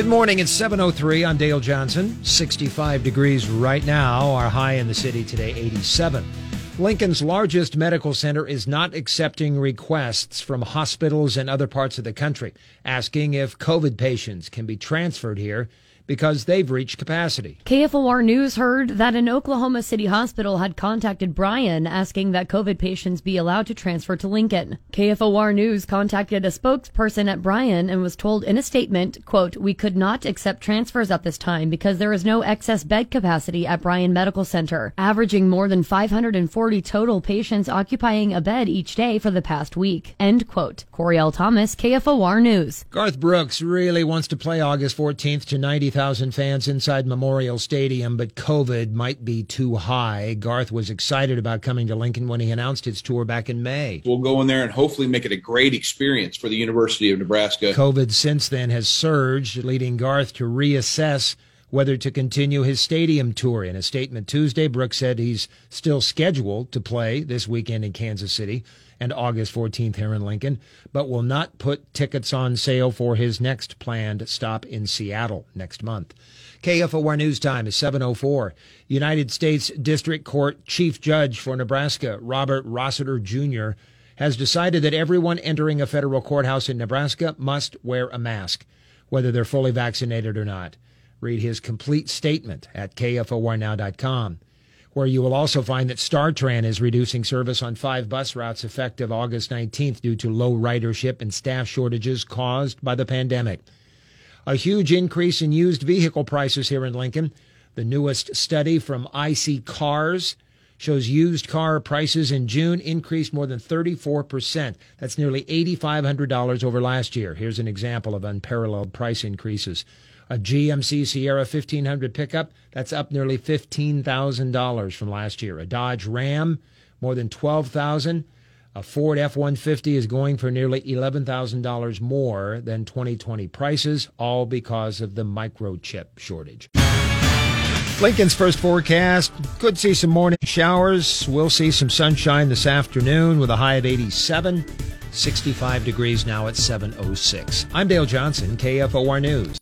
Good morning. It's 7:03. I'm Dale Johnson. 65 degrees right now. Our high in the city today 87. Lincoln's largest medical center is not accepting requests from hospitals in other parts of the country asking if COVID patients can be transferred here because they've reached capacity. KFOR News heard that an Oklahoma City hospital had contacted Bryan asking that COVID patients be allowed to transfer to Lincoln. KFOR News contacted a spokesperson at Bryan and was told in a statement, quote, "We could not accept transfers at this time because there is no excess bed capacity at Bryan Medical Center, averaging more than 540 total patients occupying a bed each day for the past week." End quote. Coriel Thomas, KFOR News. Garth Brooks really wants to play August 14th to 90,000 fans inside Memorial Stadium, but COVID might be too high. Garth was excited about coming to Lincoln when he announced his tour back in May. We'll go in there and hopefully make it a great experience for the University of Nebraska. COVID since then has surged, leading Garth to reassess whether to continue his stadium tour. In a statement Tuesday, Brooks said he's still scheduled to play this weekend in Kansas City and August 14th here in Lincoln, but will not put tickets on sale for his next planned stop in Seattle next month. KFOR News Time is 704. United States District Court Chief Judge for Nebraska, Robert Rossiter Jr., has decided that everyone entering a federal courthouse in Nebraska must wear a mask, whether they're fully vaccinated or not. Read his complete statement at kfornow.com, where you will also find that StarTran is reducing service on five bus routes effective August 19th due to low ridership and staff shortages caused by the pandemic. A huge increase in used vehicle prices here in Lincoln. The newest study from iSeeCars shows used car prices in June increased more than 34%. That's nearly $8,500 over last year. Here's an example of unparalleled price increases. A GMC Sierra 1500 pickup, that's up nearly $15,000 from last year. A Dodge Ram, more than 12000 A Ford F 150 is going for nearly $11,000 more than 2020 prices, all because of the microchip shortage. Lincoln's first forecast could see some morning showers. We'll see some sunshine this afternoon with a high of 87. 65 degrees now at 706. I'm Dale Johnson, KFOR News.